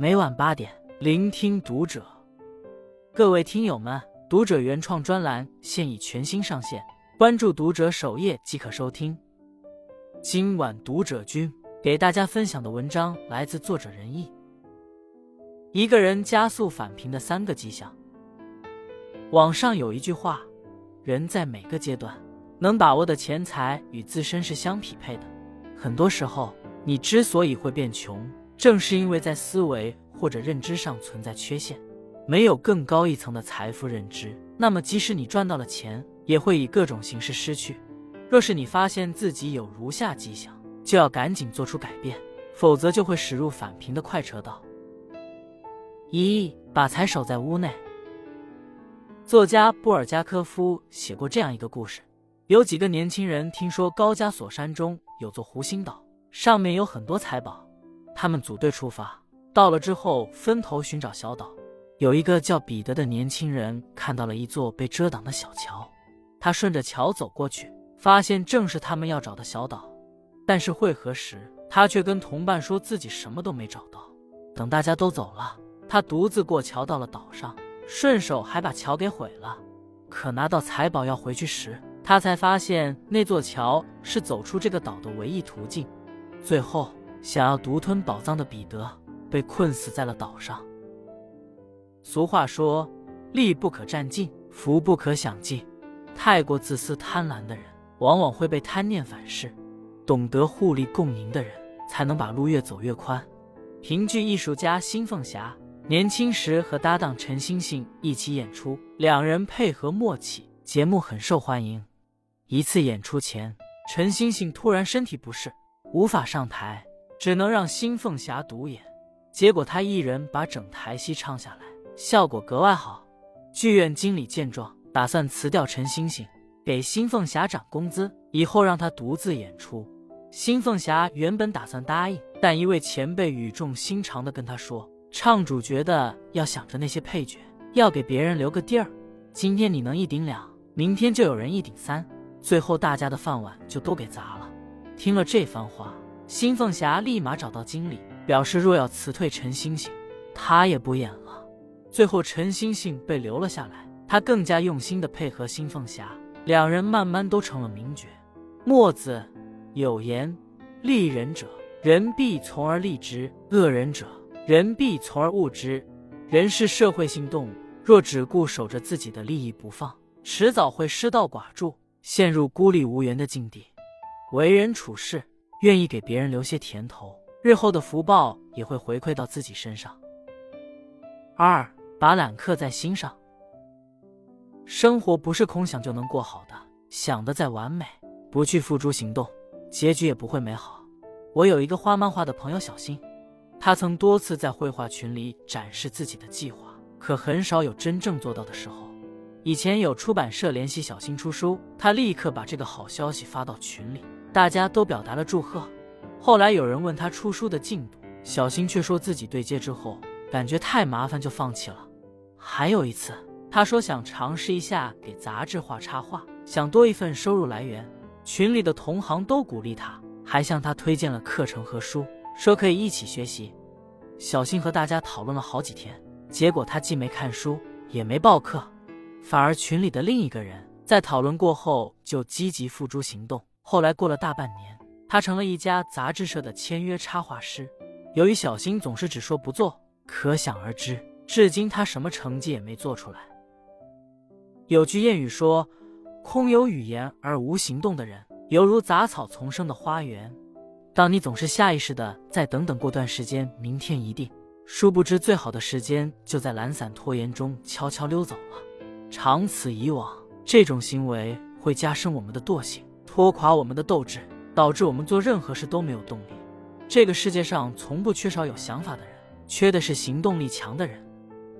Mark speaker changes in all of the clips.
Speaker 1: 每晚八点，聆听读者。各位听友们，读者原创专栏现已全新上线，关注读者首页即可收听。今晚读者君给大家分享的文章来自作者仁义。一个人加速返贫的三个迹象。网上有一句话：人在每个阶段能把握的钱财与自身是相匹配的。很多时候，你之所以会变穷。正是因为在思维或者认知上存在缺陷，没有更高一层的财富认知，那么即使你赚到了钱，也会以各种形式失去。若是你发现自己有如下迹象，就要赶紧做出改变，否则就会驶入返贫的快车道。一把财守在屋内。作家布尔加科夫写过这样一个故事：有几个年轻人听说高加索山中有座湖心岛，上面有很多财宝。他们组队出发，到了之后分头寻找小岛。有一个叫彼得的年轻人看到了一座被遮挡的小桥，他顺着桥走过去，发现正是他们要找的小岛。但是会合时，他却跟同伴说自己什么都没找到。等大家都走了，他独自过桥到了岛上，顺手还把桥给毁了。可拿到财宝要回去时，他才发现那座桥是走出这个岛的唯一途径。最后。想要独吞宝藏的彼得被困死在了岛上。俗话说：“利不可占尽，福不可享尽。”太过自私贪婪的人，往往会被贪念反噬。懂得互利共赢的人，才能把路越走越宽。评剧艺术家辛凤霞年轻时和搭档陈星星一起演出，两人配合默契，节目很受欢迎。一次演出前，陈星星突然身体不适，无法上台。只能让新凤霞独演，结果她一人把整台戏唱下来，效果格外好。剧院经理见状，打算辞掉陈星星，给新凤霞涨工资，以后让她独自演出。新凤霞原本打算答应，但一位前辈语重心长地跟她说：“唱主角的要想着那些配角，要给别人留个地儿。今天你能一顶两，明天就有人一顶三，最后大家的饭碗就都给砸了。”听了这番话。新凤霞立马找到经理，表示若要辞退陈星星，她也不演了。最后，陈星星被留了下来，他更加用心的配合新凤霞，两人慢慢都成了名角。墨子有言：“利人者，人必从而利之；恶人者，人必从而恶之。”人是社会性动物，若只顾守着自己的利益不放，迟早会失道寡助，陷入孤立无援的境地。为人处事。愿意给别人留些甜头，日后的福报也会回馈到自己身上。二，把懒刻在心上。生活不是空想就能过好的，想的再完美，不去付诸行动，结局也不会美好。我有一个画漫画的朋友小新，他曾多次在绘画群里展示自己的计划，可很少有真正做到的时候。以前有出版社联系小新出书，他立刻把这个好消息发到群里。大家都表达了祝贺。后来有人问他出书的进度，小新却说自己对接之后感觉太麻烦，就放弃了。还有一次，他说想尝试一下给杂志画插画，想多一份收入来源。群里的同行都鼓励他，还向他推荐了课程和书，说可以一起学习。小新和大家讨论了好几天，结果他既没看书，也没报课，反而群里的另一个人在讨论过后就积极付诸行动。后来过了大半年，他成了一家杂志社的签约插画师。由于小新总是只说不做，可想而知，至今他什么成绩也没做出来。有句谚语说：“空有语言而无行动的人，犹如杂草丛生的花园。”当你总是下意识的再等等过段时间，明天一定，殊不知最好的时间就在懒散拖延中悄悄溜走了。长此以往，这种行为会加深我们的惰性。拖垮我们的斗志，导致我们做任何事都没有动力。这个世界上从不缺少有想法的人，缺的是行动力强的人。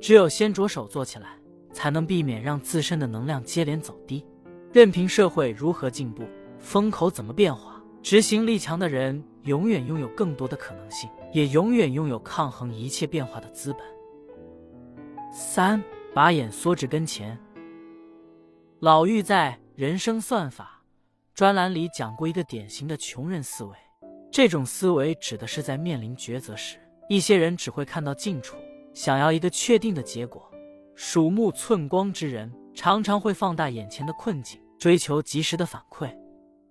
Speaker 1: 只有先着手做起来，才能避免让自身的能量接连走低。任凭社会如何进步，风口怎么变化，执行力强的人永远拥有更多的可能性，也永远拥有抗衡一切变化的资本。三，把眼缩至跟前。老妪在《人生算法》。专栏里讲过一个典型的穷人思维，这种思维指的是在面临抉择时，一些人只会看到近处，想要一个确定的结果。鼠目寸光之人常常会放大眼前的困境，追求及时的反馈；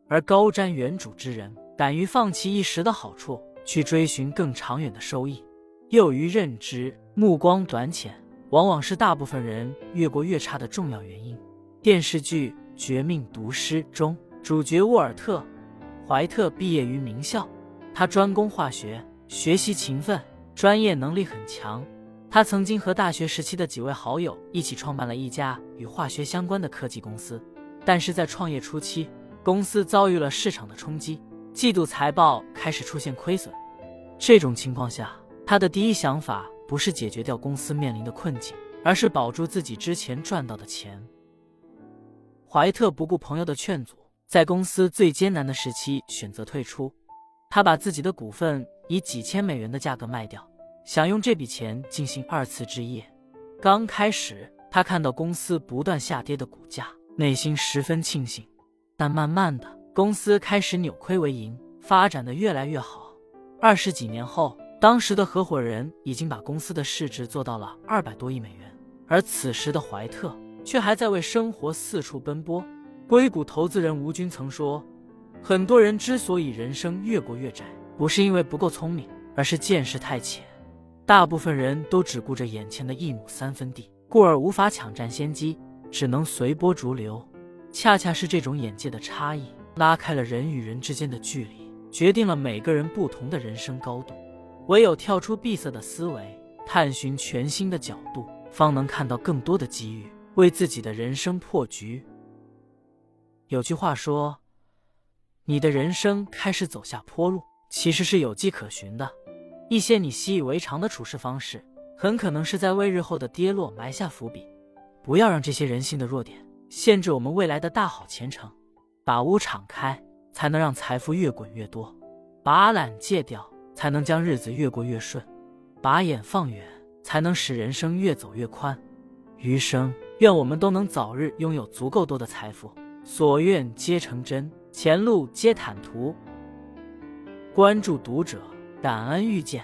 Speaker 1: 而高瞻远瞩之人敢于放弃一时的好处，去追寻更长远的收益。幼于认知，目光短浅，往往是大部分人越过越差的重要原因。电视剧《绝命毒师》中，主角沃尔特·怀特毕业于名校，他专攻化学，学习勤奋，专业能力很强。他曾经和大学时期的几位好友一起创办了一家与化学相关的科技公司，但是在创业初期，公司遭遇了市场的冲击，季度财报开始出现亏损。这种情况下，他的第一想法不是解决掉公司面临的困境，而是保住自己之前赚到的钱。怀特不顾朋友的劝阻，在公司最艰难的时期选择退出，他把自己的股份以几千美元的价格卖掉。想用这笔钱进行二次置业。刚开始，他看到公司不断下跌的股价，内心十分庆幸。但慢慢的，公司开始扭亏为盈，发展的越来越好。二十几年后，当时的合伙人已经把公司的市值做到了二百多亿美元，而此时的怀特却还在为生活四处奔波。硅谷投资人吴军曾说：“很多人之所以人生越过越窄，不是因为不够聪明，而是见识太浅。”大部分人都只顾着眼前的一亩三分地，故而无法抢占先机，只能随波逐流。恰恰是这种眼界的差异，拉开了人与人之间的距离，决定了每个人不同的人生高度。唯有跳出闭塞的思维，探寻全新的角度，方能看到更多的机遇，为自己的人生破局。有句话说：“你的人生开始走下坡路，其实是有迹可循的。”一些你习以为常的处事方式，很可能是在为日后的跌落埋下伏笔。不要让这些人性的弱点限制我们未来的大好前程。把屋敞开，才能让财富越滚越多；把懒戒掉，才能将日子越过越顺；把眼放远，才能使人生越走越宽。余生，愿我们都能早日拥有足够多的财富，所愿皆成真，前路皆坦途。关注读者。感恩遇见。